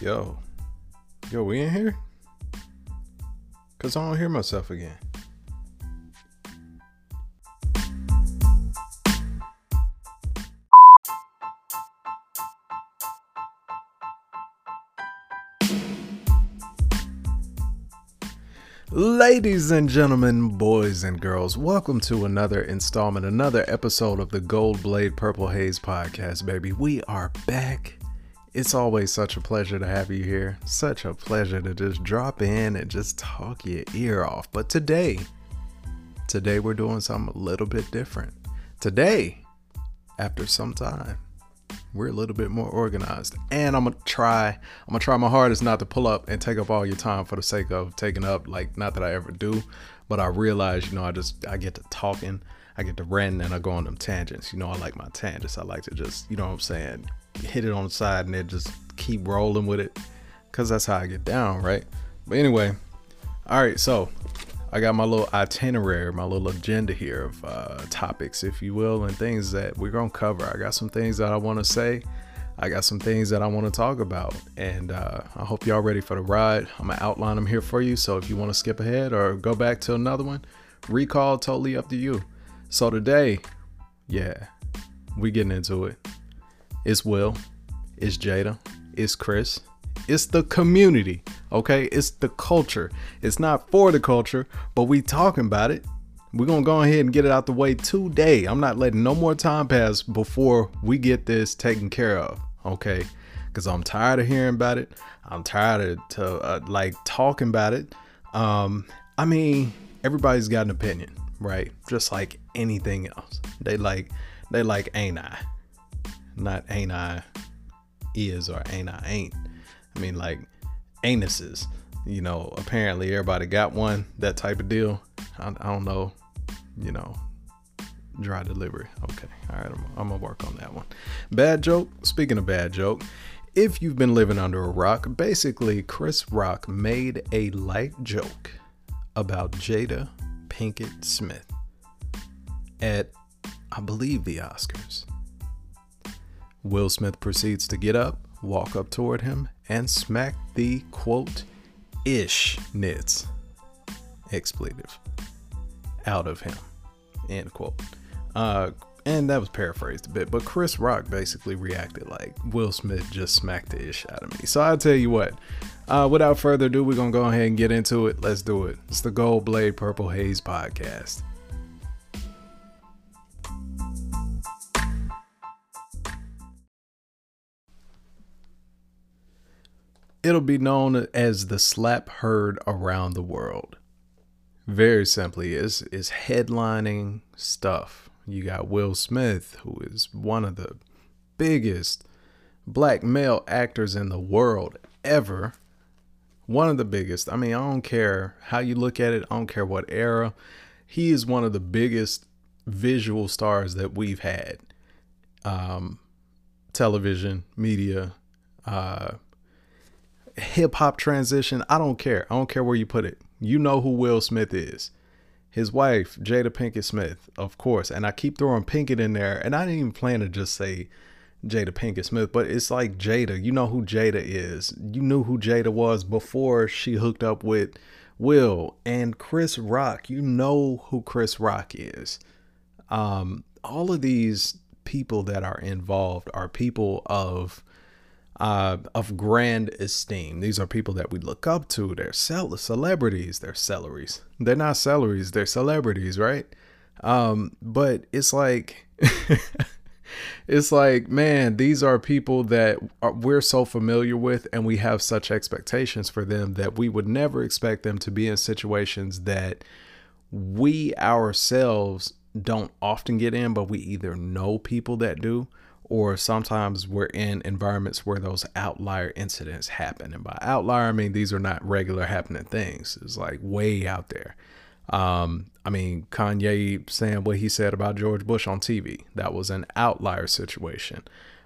Yo. Yo, we in here? Cause I don't hear myself again. Ladies and gentlemen, boys and girls, welcome to another installment, another episode of the Gold Blade Purple Haze podcast, baby. We are back. It's always such a pleasure to have you here. Such a pleasure to just drop in and just talk your ear off. But today, today we're doing something a little bit different. Today, after some time, we're a little bit more organized. And I'm gonna try, I'm gonna try my hardest not to pull up and take up all your time for the sake of taking up, like not that I ever do, but I realize, you know, I just I get to talking, I get to ranting and I go on them tangents. You know, I like my tangents. I like to just, you know what I'm saying, hit it on the side and then just keep rolling with it because that's how I get down, right? But anyway, all right, so I got my little itinerary, my little agenda here of uh, topics, if you will, and things that we're gonna cover. I got some things that I want to say. I got some things that I want to talk about, and uh, I hope y'all ready for the ride. I'm gonna outline them here for you. So if you want to skip ahead or go back to another one, recall totally up to you. So today, yeah, we getting into it. It's Will, it's Jada, it's Chris, it's the community, okay? It's the culture. It's not for the culture, but we talking about it. We're gonna go ahead and get it out the way today. I'm not letting no more time pass before we get this taken care of, okay? Because I'm tired of hearing about it. I'm tired of to, uh, like talking about it. Um, I mean, everybody's got an opinion, right? Just like anything else. They like, they like, ain't I? Not ain't I is or ain't I ain't. I mean like anuses. You know, apparently everybody got one, that type of deal. I, I don't know, you know, dry delivery. Okay, all right, I'm, I'm gonna work on that one. Bad joke. Speaking of bad joke, if you've been living under a rock, basically Chris Rock made a light joke about Jada Pinkett Smith at, I believe, the Oscars. Will Smith proceeds to get up, walk up toward him, and smack the quote ish nits expletive out of him. End quote. Uh, and that was paraphrased a bit, but Chris Rock basically reacted like Will Smith just smacked the ish out of me. So I'll tell you what, uh, without further ado, we're gonna go ahead and get into it. Let's do it. It's the Gold Blade Purple Haze podcast. It'll be known as the slap heard around the world. Very simply, is is headlining stuff. You got Will Smith, who is one of the biggest black male actors in the world ever. One of the biggest. I mean, I don't care how you look at it, I don't care what era. He is one of the biggest visual stars that we've had. Um, television, media, uh, hip hop transition. I don't care. I don't care where you put it. You know who Will Smith is. His wife, Jada Pinkett Smith, of course. And I keep throwing Pinkett in there. And I didn't even plan to just say Jada Pinkett Smith, but it's like Jada. You know who Jada is. You knew who Jada was before she hooked up with Will and Chris Rock. You know who Chris Rock is. Um, all of these people that are involved are people of uh, of grand esteem. These are people that we look up to. They're cel- celebrities. They're celeries. They're not celeries. They're celebrities, right? Um, but it's like, it's like, man, these are people that are, we're so familiar with, and we have such expectations for them that we would never expect them to be in situations that we ourselves don't often get in, but we either know people that do or sometimes we're in environments where those outlier incidents happen. And by outlier, I mean these are not regular happening things. It's like way out there. Um, I mean, Kanye saying what he said about George Bush on TV, that was an outlier situation.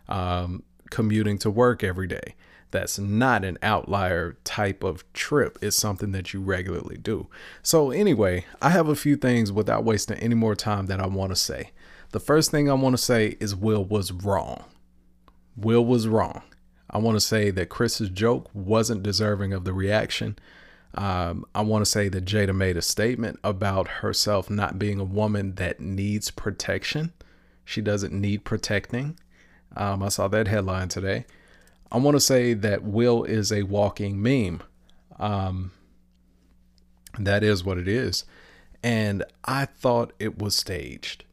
Um, commuting to work every day, that's not an outlier type of trip. It's something that you regularly do. So, anyway, I have a few things without wasting any more time that I want to say. The first thing I want to say is Will was wrong. Will was wrong. I want to say that Chris's joke wasn't deserving of the reaction. Um, I want to say that Jada made a statement about herself not being a woman that needs protection. She doesn't need protecting. Um, I saw that headline today. I want to say that Will is a walking meme. Um, that is what it is. And I thought it was staged.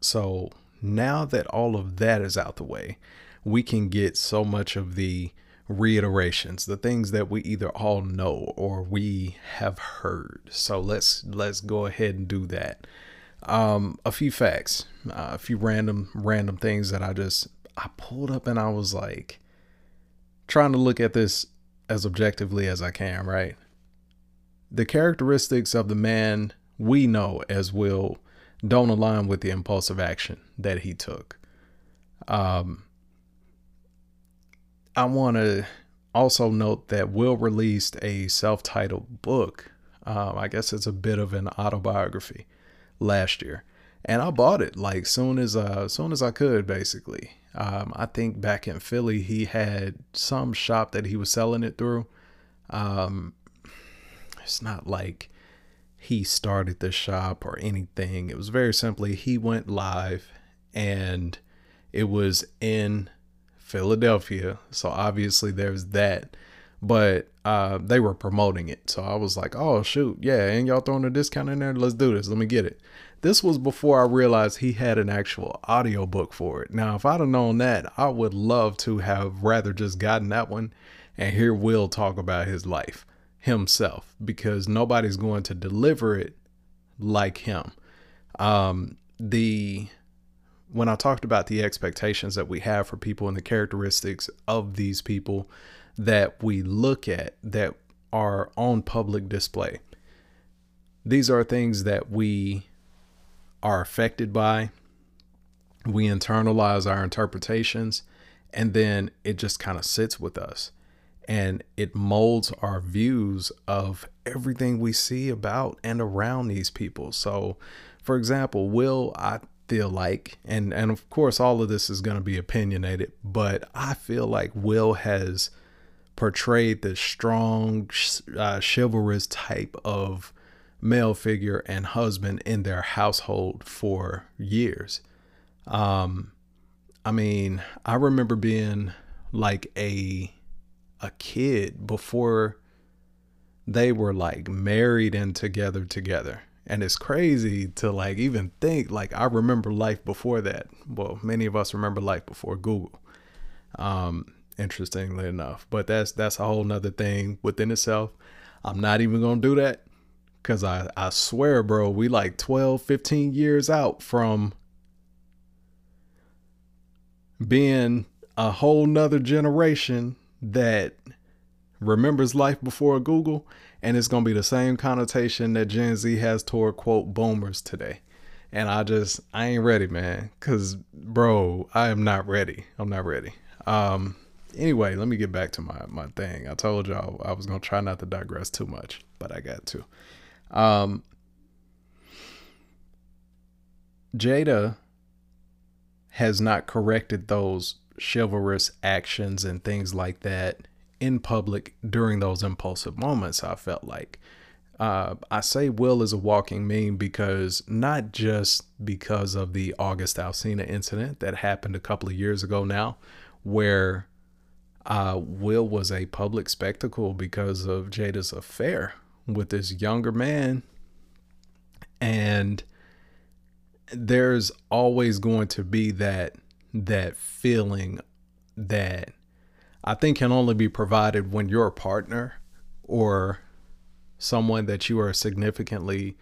So now that all of that is out the way, we can get so much of the reiterations, the things that we either all know or we have heard. So let's let's go ahead and do that. Um, a few facts, uh, a few random random things that I just I pulled up and I was like trying to look at this as objectively as I can, right? The characteristics of the man we know as Will don't align with the impulsive action that he took. Um, I want to also note that Will released a self titled book. Um, I guess it's a bit of an autobiography last year. And I bought it like soon as uh soon as I could basically. Um, I think back in Philly he had some shop that he was selling it through. Um, it's not like he started the shop or anything. It was very simply he went live and it was in Philadelphia. So obviously there's that. But uh, they were promoting it. So I was like, oh, shoot. Yeah. And y'all throwing a discount in there? Let's do this. Let me get it. This was before I realized he had an actual audio book for it. Now, if I'd have known that, I would love to have rather just gotten that one and hear Will talk about his life himself because nobody's going to deliver it like him. Um, the when I talked about the expectations that we have for people and the characteristics of these people that we look at that are on public display, these are things that we are affected by. We internalize our interpretations, and then it just kind of sits with us and it molds our views of everything we see about and around these people. So, for example, Will, I feel like, and, and of course, all of this is going to be opinionated, but I feel like Will has portrayed the strong, uh, chivalrous type of male figure and husband in their household for years. Um, I mean, I remember being like a a kid before they were like married and together together. And it's crazy to like even think like I remember life before that. Well, many of us remember life before Google. Um, interestingly enough. But that's that's a whole nother thing within itself. I'm not even gonna do that. Cause I, I swear, bro, we like 12, 15 years out from being a whole nother generation that remembers life before Google, and it's gonna be the same connotation that Gen Z has toward quote boomers today. And I just I ain't ready, man. Cause bro, I am not ready. I'm not ready. Um anyway, let me get back to my my thing. I told y'all I was gonna try not to digress too much, but I got to. Um Jada has not corrected those chivalrous actions and things like that in public during those impulsive moments. I felt like. Uh, I say Will is a walking meme because not just because of the August Alsina incident that happened a couple of years ago now, where uh, Will was a public spectacle because of Jada's affair with this younger man. And there's always going to be that that feeling that I think can only be provided when you're a partner or someone that you are significantly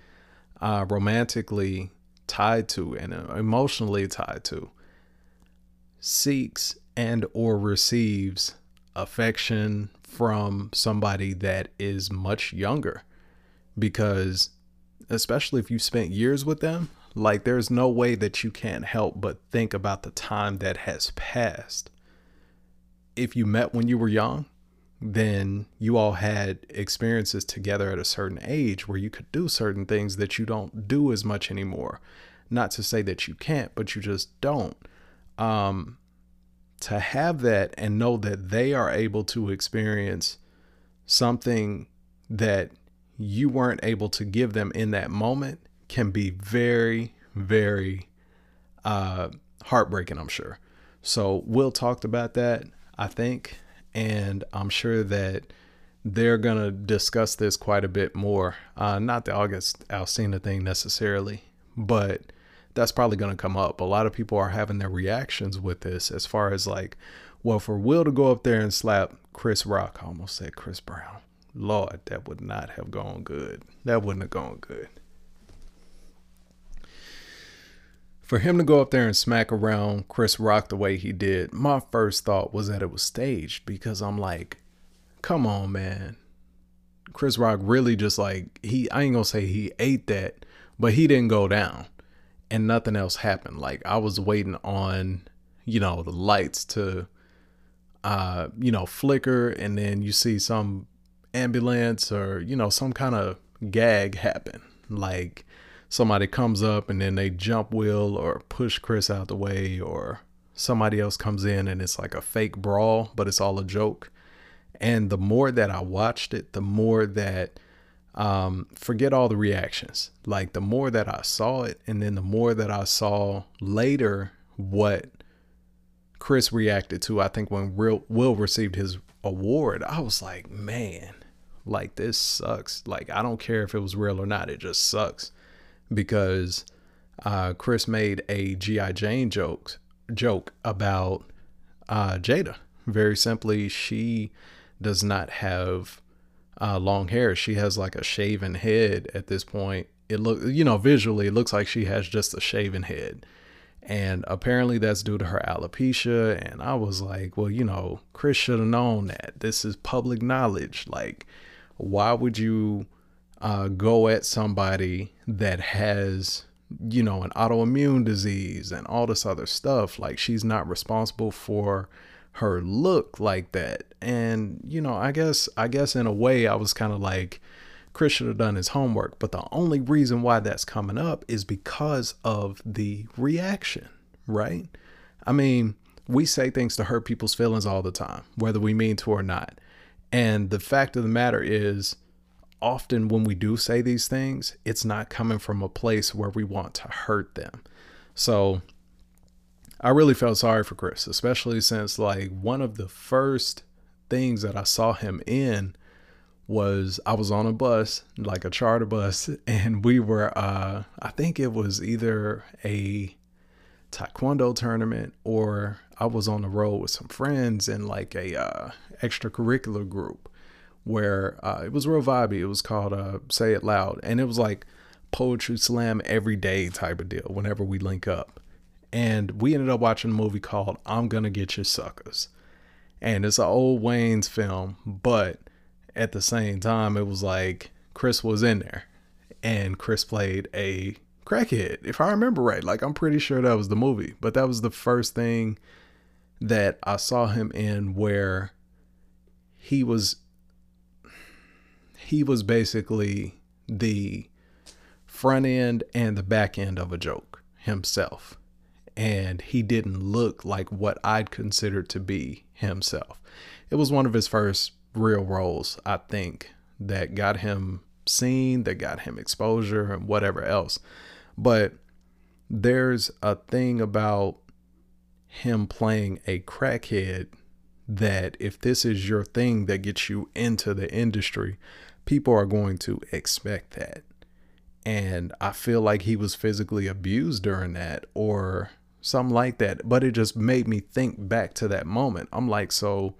uh, romantically tied to and emotionally tied to seeks and or receives affection from somebody that is much younger because especially if you spent years with them like, there's no way that you can't help but think about the time that has passed. If you met when you were young, then you all had experiences together at a certain age where you could do certain things that you don't do as much anymore. Not to say that you can't, but you just don't. Um, to have that and know that they are able to experience something that you weren't able to give them in that moment can be very, very uh, heartbreaking, I'm sure. So, Will talked about that, I think, and I'm sure that they're going to discuss this quite a bit more. Uh, not the August Alsina thing necessarily, but that's probably going to come up. A lot of people are having their reactions with this as far as like, well, for Will to go up there and slap Chris Rock, I almost said Chris Brown. Lord, that would not have gone good. That wouldn't have gone good. For him to go up there and smack around Chris Rock the way he did, my first thought was that it was staged because I'm like, come on, man. Chris Rock really just like he I ain't gonna say he ate that, but he didn't go down and nothing else happened. Like I was waiting on, you know, the lights to uh, you know, flicker and then you see some ambulance or, you know, some kind of gag happen. Like somebody comes up and then they jump Will or push Chris out the way or somebody else comes in and it's like a fake brawl, but it's all a joke. And the more that I watched it, the more that um, forget all the reactions. Like the more that I saw it, and then the more that I saw later what Chris reacted to, I think when Will, Will received his award, I was like, man, like this sucks. Like I don't care if it was real or not, it just sucks because uh, Chris made a GI Jane joke joke about uh, Jada. Very simply, she does not have uh, long hair. She has like a shaven head at this point. It look, you know, visually it looks like she has just a shaven head. And apparently that's due to her alopecia. And I was like, well, you know, Chris should have known that. This is public knowledge. Like, why would you uh, go at somebody that has, you know, an autoimmune disease and all this other stuff? Like, she's not responsible for her look like that. And, you know, I guess I guess in a way I was kind of like Chris should have done his homework, but the only reason why that's coming up is because of the reaction, right? I mean, we say things to hurt people's feelings all the time, whether we mean to or not. And the fact of the matter is, often when we do say these things, it's not coming from a place where we want to hurt them. So I really felt sorry for Chris, especially since like one of the first things that I saw him in was I was on a bus, like a charter bus, and we were uh I think it was either a taekwondo tournament or I was on the road with some friends in like a uh extracurricular group where uh, it was real vibey. It was called uh, Say It Loud, and it was like poetry slam every day type of deal. Whenever we link up, and we ended up watching a movie called I'm Gonna Get You Suckers. And it's an old Wayans film, but at the same time, it was like Chris was in there and Chris played a crackhead, if I remember right. Like, I'm pretty sure that was the movie, but that was the first thing that I saw him in where he was he was basically the front end and the back end of a joke himself and he didn't look like what I'd consider to be himself. It was one of his first real roles, I think, that got him seen, that got him exposure, and whatever else. But there's a thing about him playing a crackhead that if this is your thing that gets you into the industry, people are going to expect that. And I feel like he was physically abused during that, or something like that. But it just made me think back to that moment. I'm like, so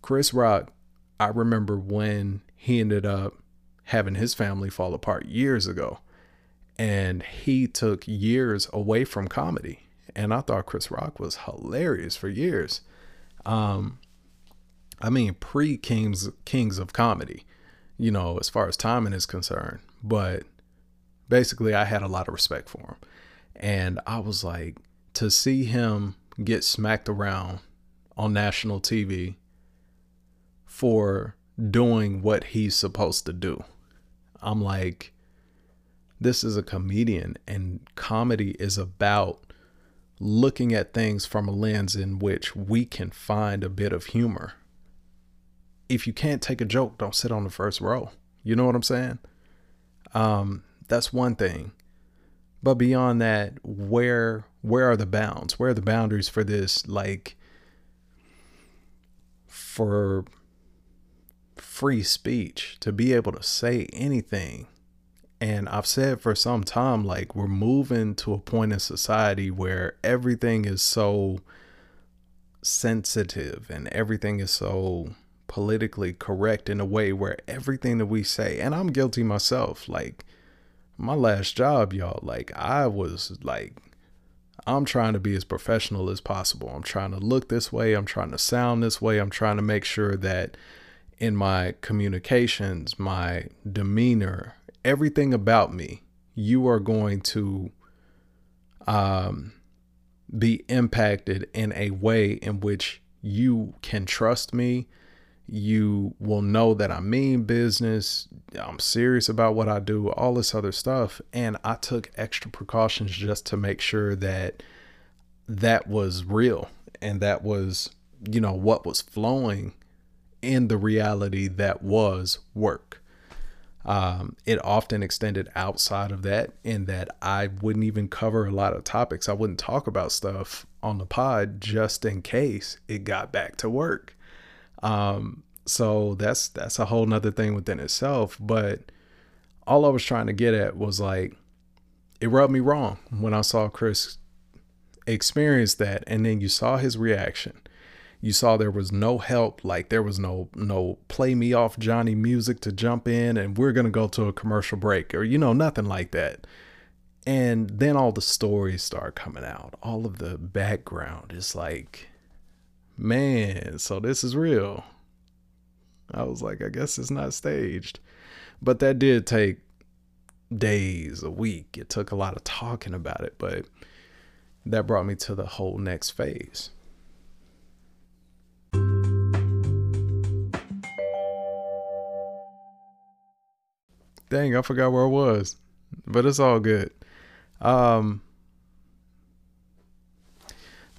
Chris Rock, I remember when he ended up having his family fall apart years ago. And he took years away from comedy. And I thought Chris Rock was hilarious for years. Um, I mean, pre Kings Kings of Comedy, you know, as far as timing is concerned. But basically, I had a lot of respect for him. And I was like, to see him get smacked around on national TV for doing what he's supposed to do. I'm like, this is a comedian, and comedy is about looking at things from a lens in which we can find a bit of humor. If you can't take a joke, don't sit on the first row. You know what I'm saying? Um, that's one thing. But beyond that, where where are the bounds? Where are the boundaries for this? Like for free speech to be able to say anything. And I've said for some time, like we're moving to a point in society where everything is so sensitive and everything is so politically correct in a way where everything that we say, and I'm guilty myself, like my last job, y'all, like I was like, I'm trying to be as professional as possible. I'm trying to look this way. I'm trying to sound this way. I'm trying to make sure that in my communications, my demeanor, everything about me, you are going to um, be impacted in a way in which you can trust me you will know that I mean business. I'm serious about what I do, all this other stuff. And I took extra precautions just to make sure that that was real and that was, you know, what was flowing in the reality that was work. Um, it often extended outside of that, in that I wouldn't even cover a lot of topics. I wouldn't talk about stuff on the pod just in case it got back to work. Um, so that's that's a whole nother thing within itself. But all I was trying to get at was like it rubbed me wrong when I saw Chris experience that and then you saw his reaction. You saw there was no help, like there was no no play me off Johnny music to jump in and we're gonna go to a commercial break or you know, nothing like that. And then all the stories start coming out. All of the background is like man, so this is real. I was like, I guess it's not staged. But that did take days, a week. It took a lot of talking about it, but that brought me to the whole next phase. Dang, I forgot where I was. But it's all good. Um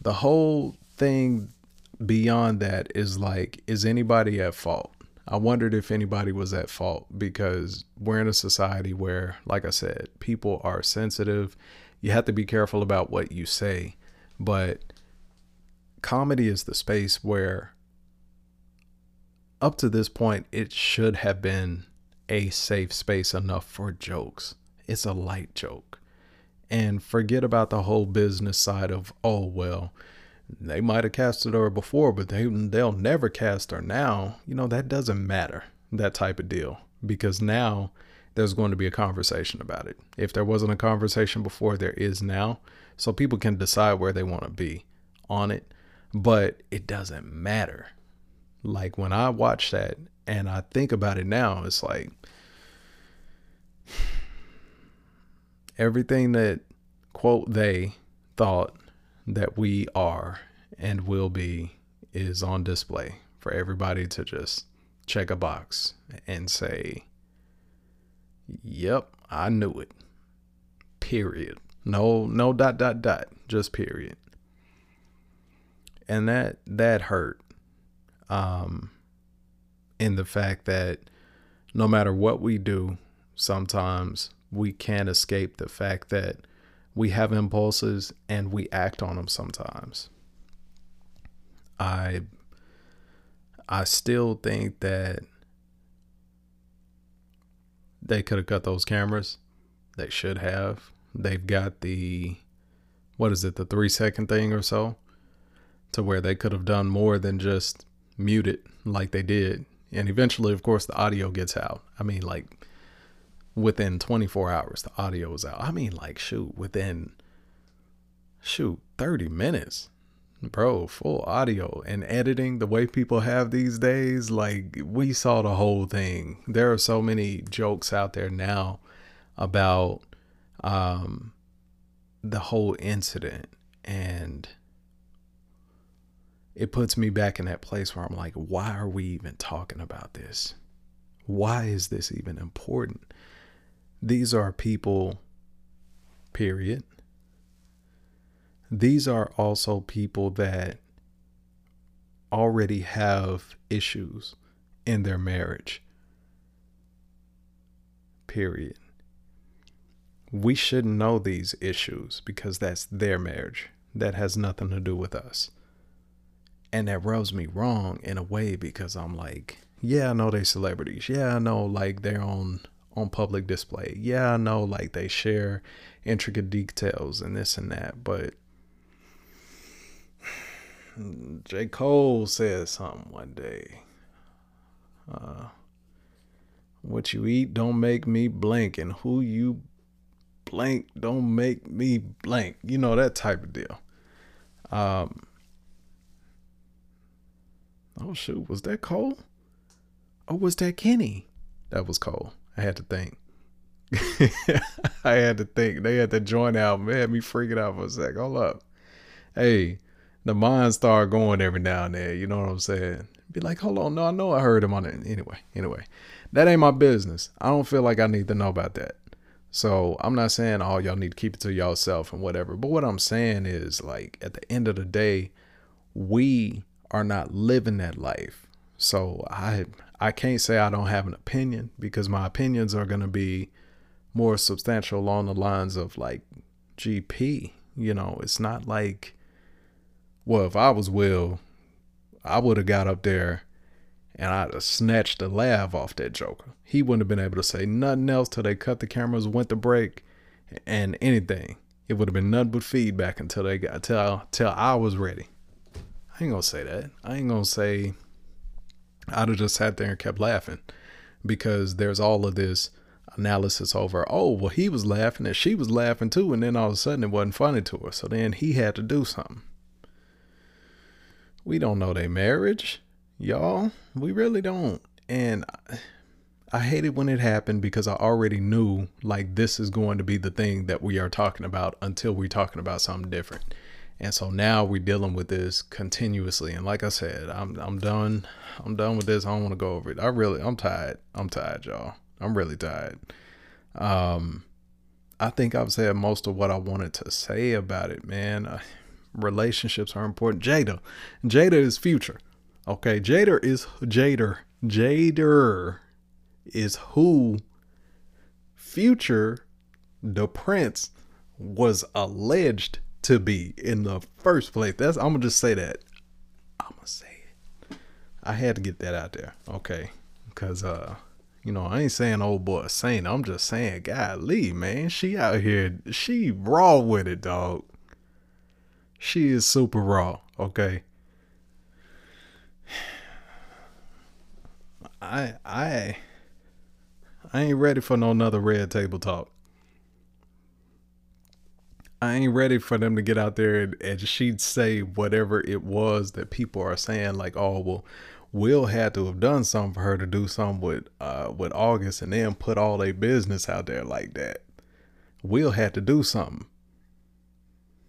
the whole thing beyond that is like, is anybody at fault? I wondered if anybody was at fault because we're in a society where, like I said, people are sensitive. You have to be careful about what you say. But comedy is the space where, up to this point, it should have been a safe space enough for jokes. It's a light joke. And forget about the whole business side of, oh, well, they might have casted her before, but they they'll never cast her now. You know that doesn't matter. That type of deal because now there's going to be a conversation about it. If there wasn't a conversation before, there is now. So people can decide where they want to be on it, but it doesn't matter. Like when I watch that and I think about it now, it's like everything that quote they thought that we are and will be is on display for everybody to just check a box and say, Yep, I knew it. Period. No, no dot dot dot. Just period. And that that hurt. Um in the fact that no matter what we do, sometimes we can't escape the fact that we have impulses and we act on them sometimes. I I still think that they could have cut those cameras. They should have. They've got the what is it, the three second thing or so, to where they could have done more than just mute it like they did. And eventually, of course, the audio gets out. I mean, like within 24 hours, the audio was out. I mean, like, shoot, within, shoot, 30 minutes, bro, full audio and editing the way people have these days. Like, we saw the whole thing. There are so many jokes out there now about um, the whole incident. And it puts me back in that place where I'm like, why are we even talking about this? Why is this even important? These are people, period, these are also people that already have issues in their marriage. Period. We shouldn't know these issues because that's their marriage. That has nothing to do with us. And that rubs me wrong in a way because I'm like, yeah, I know they're celebrities. Yeah, I know like they're on on public display. Yeah, I know like they share intricate details and this and that, but J. Cole said something one day. Uh, what you eat don't make me blink, and who you blank don't make me blank. You know that type of deal. Um. Oh shoot, was that Cole? Or was that Kenny? That was Cole. I had to think. I had to think. They had to join out. Man, had me freaking out for a sec. Hold up. Hey, the mind start going every now and then. You know what I'm saying? Be like, hold on, no, I know I heard him on it. Anyway, anyway, that ain't my business. I don't feel like I need to know about that. So I'm not saying all oh, y'all need to keep it to yourself and whatever. But what I'm saying is like at the end of the day, we are not living that life. So I I can't say I don't have an opinion because my opinions are gonna be more substantial along the lines of like GP. You know, it's not like well, if I was Will, I would have got up there and I'd have snatched the laugh off that Joker. He wouldn't have been able to say nothing else till they cut the cameras, went to break, and anything. It would have been nothing but feedback until they got till till I was ready. I ain't gonna say that. I ain't gonna say I'd have just sat there and kept laughing because there's all of this analysis over, oh, well, he was laughing and she was laughing too, and then all of a sudden it wasn't funny to her. So then he had to do something. We don't know their marriage, y'all. We really don't. And I hated when it happened because I already knew like this is going to be the thing that we are talking about until we're talking about something different. And so now we're dealing with this continuously. And like I said, I'm I'm done. I'm done with this. I don't want to go over it. I really I'm tired. I'm tired, y'all. I'm really tired. Um I think I've said most of what I wanted to say about it, man. I, relationships are important. Jada. Jada is future. Okay. Jada is Jader. Jader is who future the prince was alleged to be in the first place. That's I'm gonna just say that. I'm gonna say it. I had to get that out there. Okay. Cause uh you know, I ain't saying old boy saint. I'm just saying, golly, man, she out here, she raw with it, dog. She is super raw, okay? I I I ain't ready for no another red table talk. I ain't ready for them to get out there and, and she'd say whatever it was that people are saying, like, oh well, Will had to have done something for her to do something with uh with August and then put all their business out there like that. Will had to do something.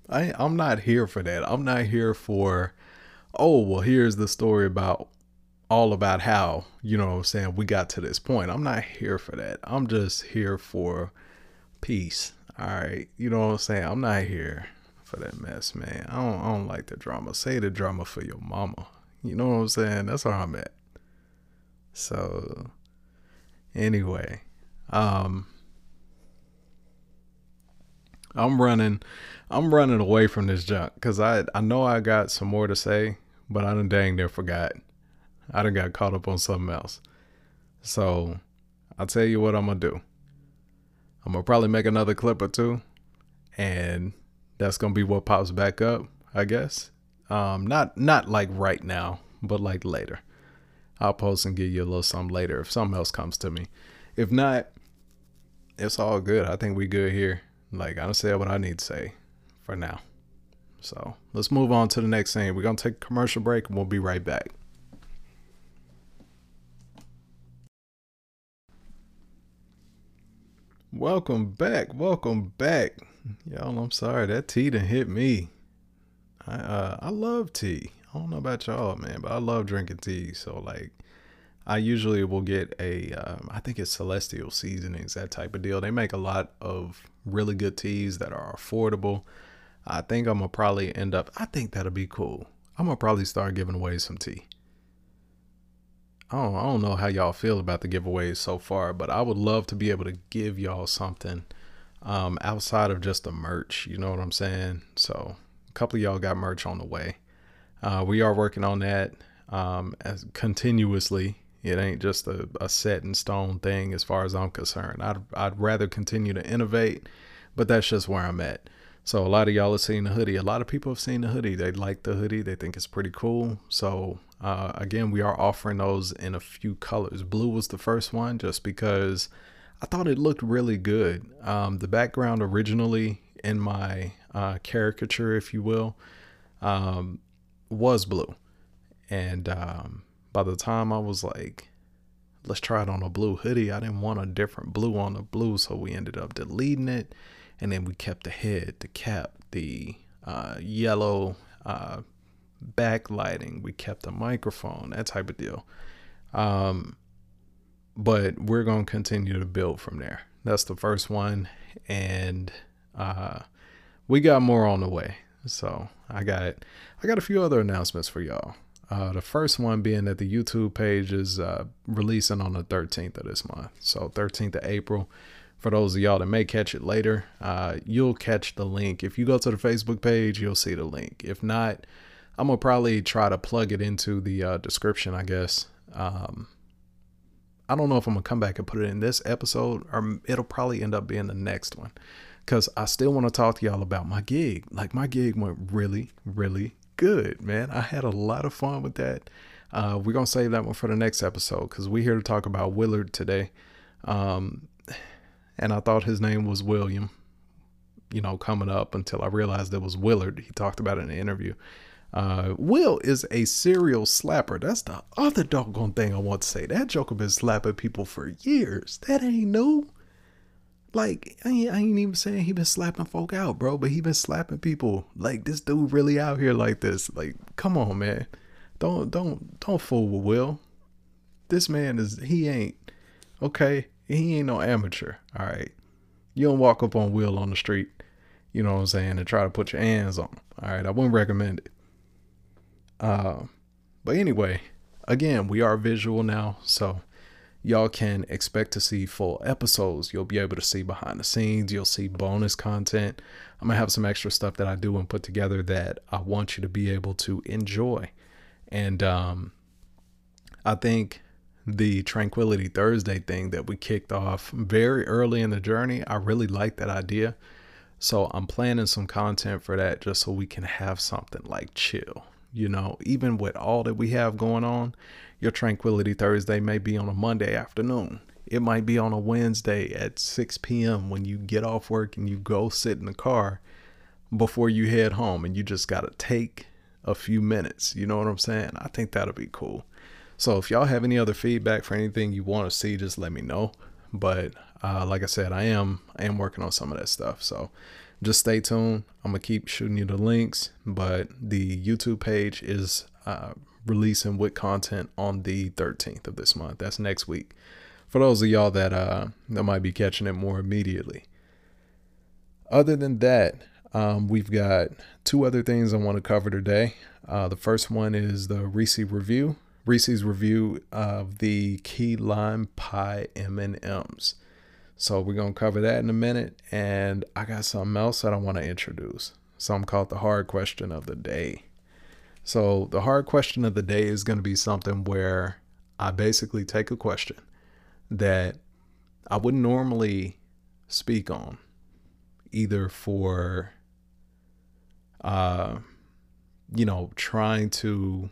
I I'm not here for that. I'm not here for oh well here's the story about all about how, you know what I'm saying, we got to this point. I'm not here for that. I'm just here for peace. All right. You know what I'm saying? I'm not here for that mess, man. I don't I don't like the drama. Say the drama for your mama. You know what I'm saying? That's where I'm at. So anyway, um I'm running I'm running away from this junk because I I know I got some more to say, but I done dang near forgot. I done got caught up on something else. So I'll tell you what I'm gonna do. I'm gonna probably make another clip or two, and that's gonna be what pops back up, I guess. Um, not not like right now, but like later. I'll post and give you a little something later if something else comes to me. If not, it's all good. I think we good here. Like I say what I need to say for now. So let's move on to the next thing. We're gonna take a commercial break and we'll be right back. Welcome back. Welcome back. Y'all, I'm sorry. That tea done hit me. I uh I love tea. I don't know about y'all, man, but I love drinking tea. So like I usually will get a, um, I think it's Celestial Seasonings, that type of deal. They make a lot of really good teas that are affordable. I think I'm gonna probably end up. I think that'll be cool. I'm gonna probably start giving away some tea. I don't, I don't know how y'all feel about the giveaways so far, but I would love to be able to give y'all something um, outside of just the merch. You know what I'm saying? So a couple of y'all got merch on the way. Uh, we are working on that um, as continuously. It ain't just a, a set in stone thing as far as I'm concerned. I'd, I'd rather continue to innovate, but that's just where I'm at. So a lot of y'all have seen the hoodie. A lot of people have seen the hoodie. They like the hoodie. They think it's pretty cool. So uh, again, we are offering those in a few colors. Blue was the first one, just because I thought it looked really good. Um, the background originally in my uh, caricature, if you will, um, was blue, and um, by the time I was like, let's try it on a blue hoodie, I didn't want a different blue on the blue, so we ended up deleting it and then we kept the head, the cap, the uh, yellow uh, backlighting. We kept the microphone, that type of deal. Um, but we're gonna continue to build from there. That's the first one, and uh, we got more on the way. So I got I got a few other announcements for y'all. Uh, the first one being that the YouTube page is uh, releasing on the 13th of this month. So 13th of April for those of y'all that may catch it later, uh, you'll catch the link. If you go to the Facebook page, you'll see the link. If not, I'm gonna probably try to plug it into the uh, description, I guess. Um, I don't know if I'm gonna come back and put it in this episode, or it'll probably end up being the next one, because I still want to talk to y'all about my gig. Like my gig went really, really good, man. I had a lot of fun with that. Uh, we're gonna save that one for the next episode because we're here to talk about Willard today. Um, and I thought his name was William, you know, coming up until I realized it was Willard. He talked about it in an interview. Uh, Will is a serial slapper. That's the other doggone thing I want to say. That Joker been slapping people for years. That ain't new. Like, I ain't, I ain't even saying he been slapping folk out, bro, but he been slapping people. Like, this dude really out here like this. Like, come on, man. Don't, don't, don't fool with Will. This man is, he ain't, okay? He ain't no amateur. All right. You don't walk up on Will on the street, you know what I'm saying, and try to put your hands on him. All right. I wouldn't recommend it. Uh, but anyway, again, we are visual now. So y'all can expect to see full episodes. You'll be able to see behind the scenes. You'll see bonus content. I'm going to have some extra stuff that I do and put together that I want you to be able to enjoy. And um, I think the Tranquility Thursday thing that we kicked off very early in the journey. I really like that idea. So I'm planning some content for that just so we can have something like chill. You know, even with all that we have going on, your Tranquility Thursday may be on a Monday afternoon. It might be on a Wednesday at 6 p.m. when you get off work and you go sit in the car before you head home and you just got to take a few minutes. You know what I'm saying? I think that'll be cool. So if y'all have any other feedback for anything you want to see, just let me know. But uh, like I said, I am I am working on some of that stuff. So just stay tuned. I'm gonna keep shooting you the links, but the YouTube page is uh, releasing with content on the 13th of this month. That's next week. For those of y'all that uh, that might be catching it more immediately. Other than that, um, we've got two other things I want to cover today. Uh, the first one is the Reese review. Reese's review of the key lime pie M&Ms. So we're going to cover that in a minute. And I got something else that I want to introduce. Something called the hard question of the day. So the hard question of the day is going to be something where I basically take a question that I wouldn't normally speak on, either for, uh, you know, trying to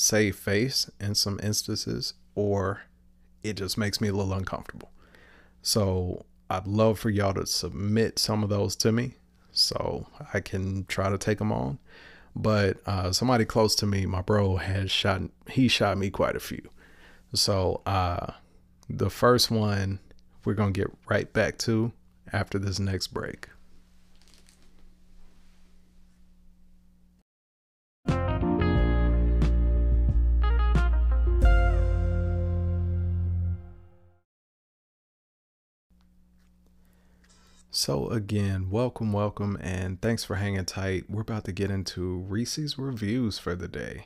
save face in some instances, or it just makes me a little uncomfortable. So I'd love for y'all to submit some of those to me so I can try to take them on. But uh, somebody close to me, my bro, has shot, he shot me quite a few. So uh, the first one we're going to get right back to after this next break. So, again, welcome, welcome, and thanks for hanging tight. We're about to get into Reese's reviews for the day.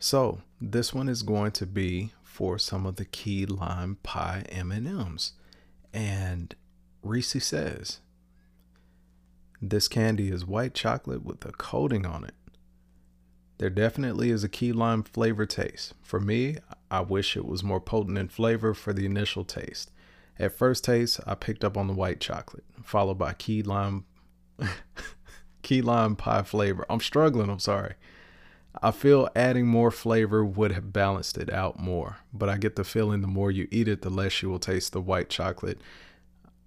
So, this one is going to be for some of the key lime pie M&Ms. And Reese says, this candy is white chocolate with a coating on it. There definitely is a key lime flavor taste. For me, I wish it was more potent in flavor for the initial taste. At first taste, I picked up on the white chocolate, followed by key lime key lime pie flavor. I'm struggling, I'm sorry. I feel adding more flavor would have balanced it out more, but I get the feeling the more you eat it, the less you will taste the white chocolate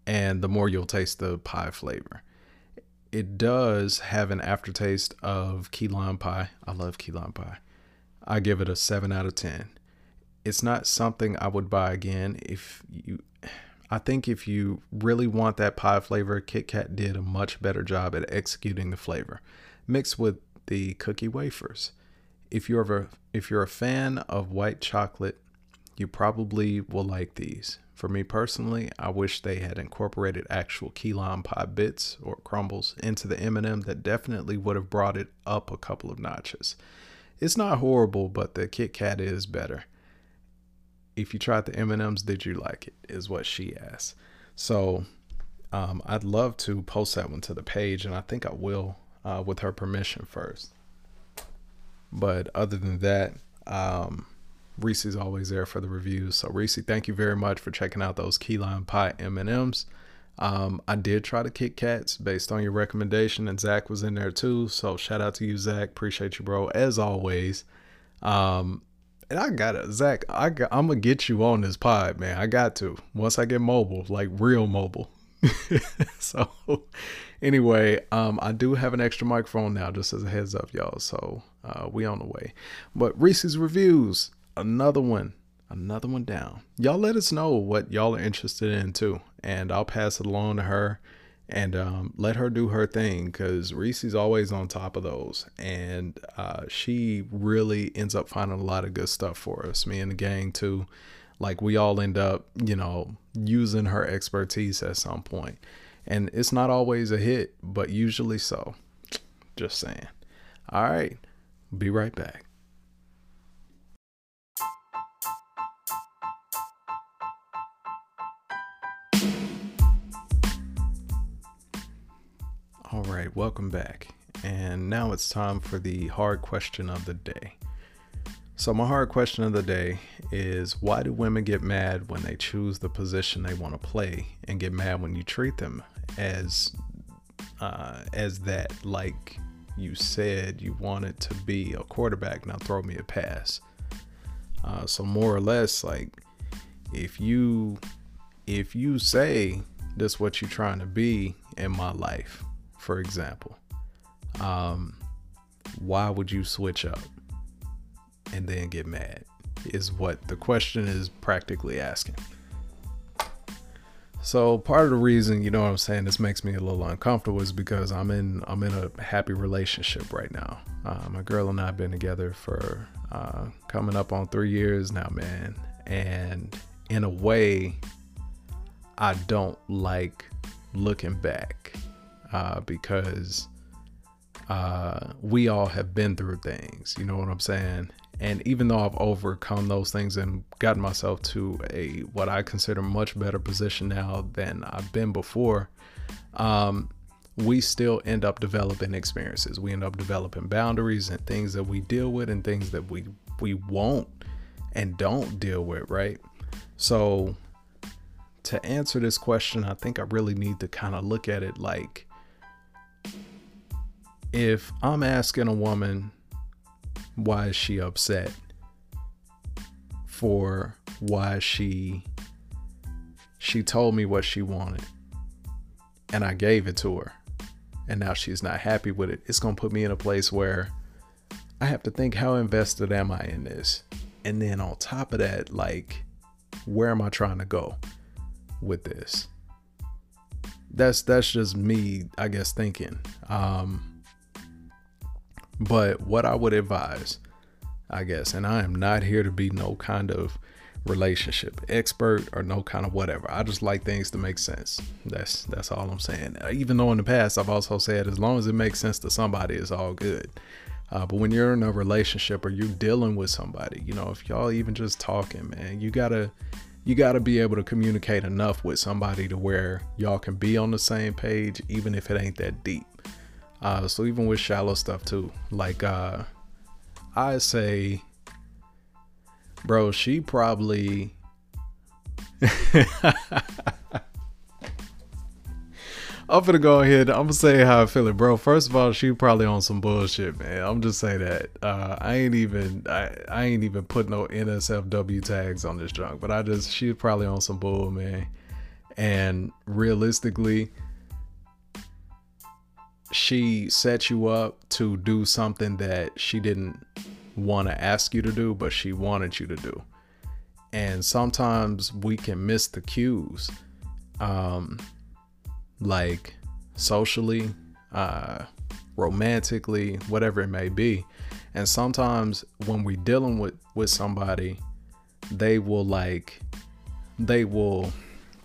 and the more you'll taste the pie flavor. It does have an aftertaste of key lime pie. I love key lime pie. I give it a 7 out of 10. It's not something I would buy again if you I think if you really want that pie flavor, Kit Kat did a much better job at executing the flavor, mixed with the cookie wafers. If you're a, if you're a fan of white chocolate, you probably will like these. For me personally, I wish they had incorporated actual key lime pie bits or crumbles into the M&M. That definitely would have brought it up a couple of notches. It's not horrible, but the Kit Kat is better if you tried the M&Ms, did you like it? Is what she asked. So um, I'd love to post that one to the page, and I think I will uh, with her permission first. But other than that, um, Recie's always there for the reviews. So Reese, thank you very much for checking out those key lime pie M&Ms. Um, I did try the Kit Kats based on your recommendation, and Zach was in there too. So shout out to you, Zach. Appreciate you, bro. As always. Um, and I got it, Zach. I got, I'm gonna get you on this pod, man. I got to once I get mobile, like real mobile. so, anyway, um, I do have an extra microphone now, just as a heads up, y'all. So, uh, we on the way. But Recie's reviews, another one, another one down. Y'all let us know what y'all are interested in too, and I'll pass it along to her and um, let her do her thing because Recie's always on top of those. And uh, she really ends up finding a lot of good stuff for us, me and the gang too. Like we all end up, you know, using her expertise at some point. And it's not always a hit, but usually so. Just saying. All right. Be right back. Right, welcome back. And now it's time for the hard question of the day. So, my hard question of the day is why do women get mad when they choose the position they want to play and get mad when you treat them as uh, as that like you said you wanted to be a quarterback now throw me a pass uh, so more or less like if you if you say this what you're trying to be in my life for example, um, why would you switch up and then get mad? Is what the question is practically asking. So part of the reason, you know what I'm saying, this makes me a little uncomfortable is because I'm in I'm in a happy relationship right now. Uh, my girl and I have been together for uh, coming up on three years now, man. And in a way, I don't like looking back uh, because uh, we all have been through things. You know what I'm saying? And even though I've overcome those things and gotten myself to a what I consider much better position now than I've been before, um, we still end up developing experiences. We end up developing boundaries and things that we deal with and things that we we won't and don't deal with, right? So to answer this question, I think I really need to kind of look at it like if I'm asking a woman why is she upset for why she she told me what she wanted and I gave it to her and now she's not happy with it, it's going to put me in a place where I have to think how invested am I in this? And then on top of that, like where am I trying to go with this? That's that's just me, I guess thinking. Um but what I would advise, I guess, and I am not here to be no kind of relationship expert or no kind of whatever. I just like things to make sense. That's that's all I'm saying. Even though in the past I've also said as long as it makes sense to somebody, it's all good. Uh, but when you're in a relationship or you're dealing with somebody, you know, if y'all even just talking, man, you gotta you gotta be able to communicate enough with somebody to where y'all can be on the same page, even if it ain't that deep. Uh, so even with shallow stuff too, like uh, I say, bro, she probably. I'm gonna go ahead. I'm gonna say how I feel it, bro. First of all, she probably on some bullshit, man. I'm just say that. Uh, I ain't even I, I ain't even put no NSFW tags on this junk, but I just she's probably on some bull, man. And realistically, she set you up to do something that she didn't want to ask you to do, but she wanted you to do. And sometimes we can miss the cues. Um, like socially, uh, romantically, whatever it may be. And sometimes when we're dealing with with somebody, they will like, they will,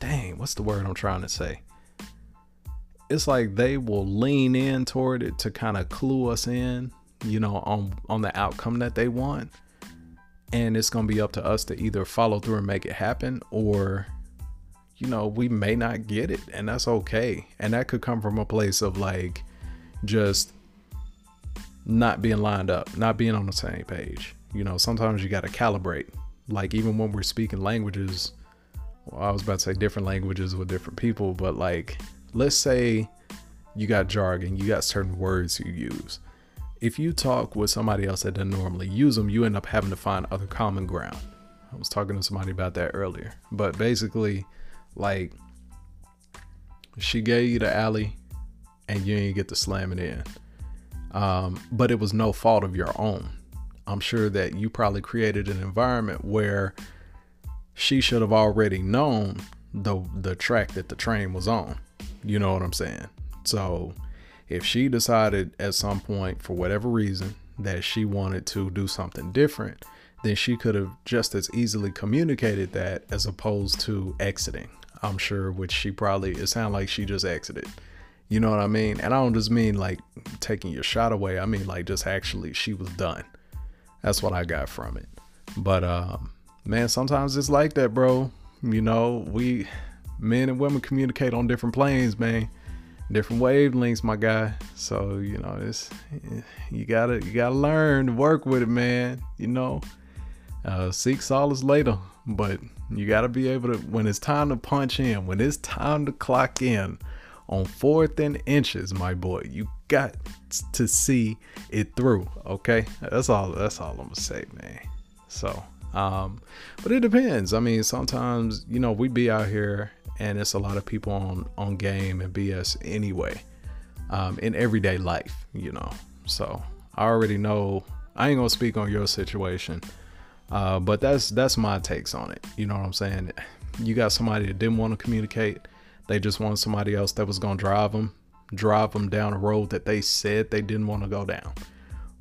dang, what's the word I'm trying to say? It's like they will lean in toward it to kind of clue us in, you know, on on the outcome that they want. And it's gonna be up to us to either follow through and make it happen or you know, we may not get it, and that's okay. And that could come from a place of like just not being lined up, not being on the same page. You know, sometimes you got to calibrate. Like, even when we're speaking languages, well, I was about to say different languages with different people, but like, let's say you got jargon, you got certain words you use. If you talk with somebody else that doesn't normally use them, you end up having to find other common ground. I was talking to somebody about that earlier, but basically, like she gave you the alley and you didn't get to slam it in. Um, but it was no fault of your own. I'm sure that you probably created an environment where she should have already known the the track that the train was on. You know what I'm saying? So if she decided at some point for whatever reason that she wanted to do something different, then she could have just as easily communicated that as opposed to exiting. I'm sure, which she probably, it sounded like she just exited. You know what I mean? And I don't just mean like taking your shot away. I mean like just actually she was done. That's what I got from it. But um, man, sometimes it's like that, bro. You know, we men and women communicate on different planes, man. Different wavelengths, my guy. So, you know, it's you gotta you gotta learn to work with it, man. You know. Uh, seek solace later, but you got to be able to, when it's time to punch in, when it's time to clock in on fourth and inches, my boy, you got to see it through. Okay. That's all, that's all I'm to say, man. So, um, but it depends. I mean, sometimes, you know, we be out here and it's a lot of people on, on game and BS anyway, um, in everyday life, you know. So I already know, I ain't to speak on your situation uh, but that's that's my takes on it. You know what I'm saying? You got somebody that didn't want to communicate. They just wanted somebody else that was gonna drive them, drive them down a road that they said they didn't want to go down,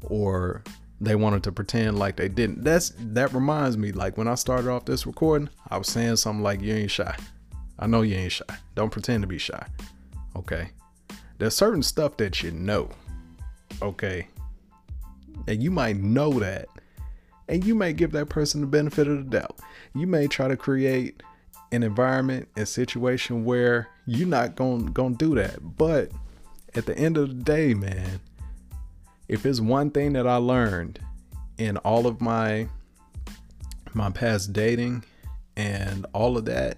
or they wanted to pretend like they didn't. That's that reminds me. Like when I started off this recording, I was saying something like, "You ain't shy." I know you ain't shy. Don't pretend to be shy. Okay. There's certain stuff that you know. Okay. And you might know that and you may give that person the benefit of the doubt. You may try to create an environment and situation where you're not going to do that. But at the end of the day, man, if it's one thing that I learned in all of my my past dating and all of that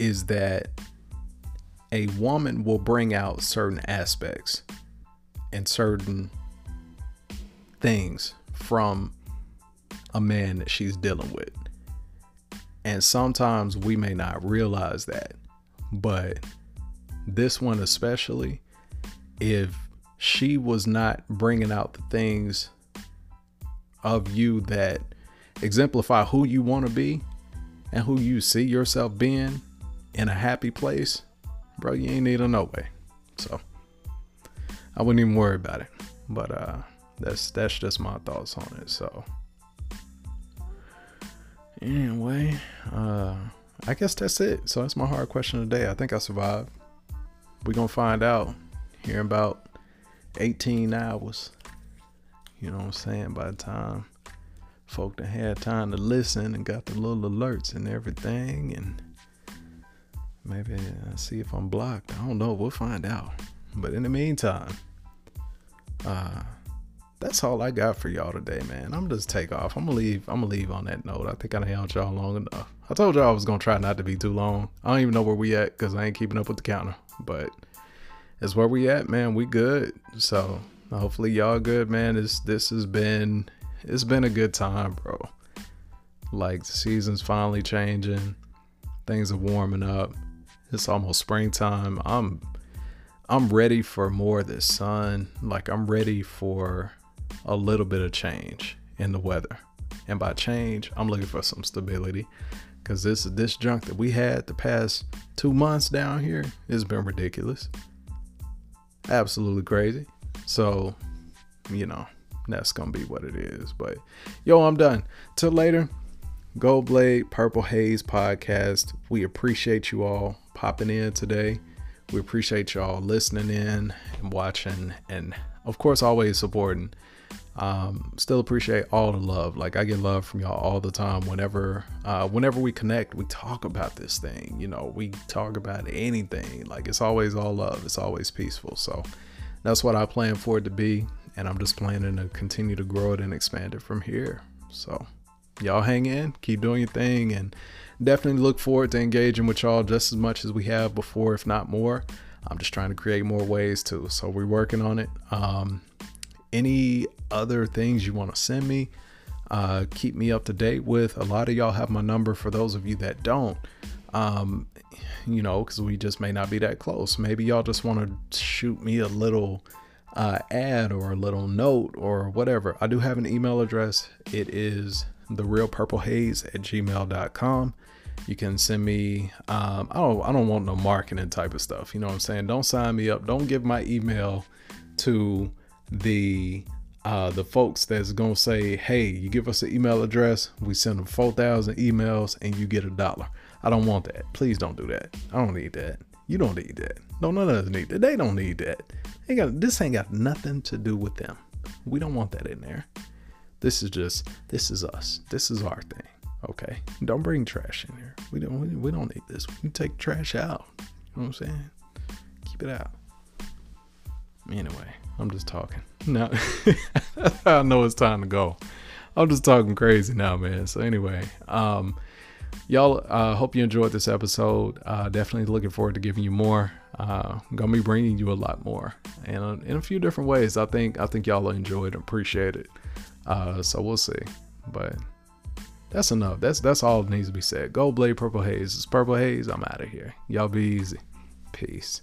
is that a woman will bring out certain aspects and certain things from a man that she's dealing with. And sometimes we may not realize that. But this one, especially, if she was not bringing out the things of you that exemplify who you want to be and who you see yourself being in a happy place, bro, you ain't need a no way. So I wouldn't even worry about it. But uh that's that's just my thoughts on it. So Anyway, uh, I guess that's it. So that's my hard question today. I think I survived. We're gonna find out here in about 18 hours. You know what I'm saying? By the time folk that had time to listen and got the little alerts and everything, and maybe uh, see if I'm blocked. I don't know. We'll find out. But in the meantime, uh, that's all I got for y'all today, man. I'm just take off. I'm gonna leave. I'm gonna leave on that note. I think I held y'all long enough. I told y'all I was gonna try not to be too long. I don't even know where we at because I ain't keeping up with the counter. But it's where we at, man. We good. So hopefully y'all good, man. This this has been it's been a good time, bro. Like the season's finally changing. Things are warming up. It's almost springtime. I'm I'm ready for more of this sun. Like I'm ready for a little bit of change in the weather. And by change, I'm looking for some stability because this this junk that we had the past two months down here has been ridiculous, absolutely crazy. So, you know, that's gonna be what it is. But yo, I'm done. Till later. Gold Blade Purple Hayes podcast. We appreciate you all popping in today. We appreciate y'all listening in and watching, and of course, always supporting. Um, still appreciate all the love. Like I get love from y'all all the time. Whenever, uh, whenever we connect, we talk about this thing. You know, we talk about anything. Like it's always all love. It's always peaceful. So that's what I plan for it to be, and I'm just planning to continue to grow it and expand it from here. So y'all hang in, keep doing your thing, and definitely look forward to engaging with y'all just as much as we have before, if not more. I'm just trying to create more ways too. So we're working on it. Um, any other things you want to send me, uh, keep me up to date with. A lot of y'all have my number for those of you that don't. Um, you know, because we just may not be that close. Maybe y'all just want to shoot me a little uh, ad or a little note or whatever. I do have an email address. It is the real purple haze at gmail.com. You can send me, um, I don't, I don't want no marketing type of stuff. You know what I'm saying? Don't sign me up. Don't give my email to the uh, the folks that's gonna say, "Hey, you give us an email address, we send them four thousand emails, and you get a dollar." I don't want that. Please don't do that. I don't need that. You don't need that. No, none of us need that. They don't need that. They got this ain't got nothing to do with them. We don't want that in there. This is just this is us. This is our thing. Okay. Don't bring trash in here. We don't we, don't need this. We can take trash out. You know what I'm saying? Keep it out. Anyway, I'm just talking. Now I know it's time to go. I'm just talking crazy now, man. So anyway, um, y'all uh, hope you enjoyed this episode. Uh, definitely looking forward to giving you more. Uh, gonna be bringing you a lot more, and in a few different ways. I think I think y'all will enjoy it, appreciate it. Uh, so we'll see. But that's enough. That's that's all that needs to be said. Gold Blade Purple Hayes. It's Purple Haze. I'm out of here. Y'all be easy. Peace.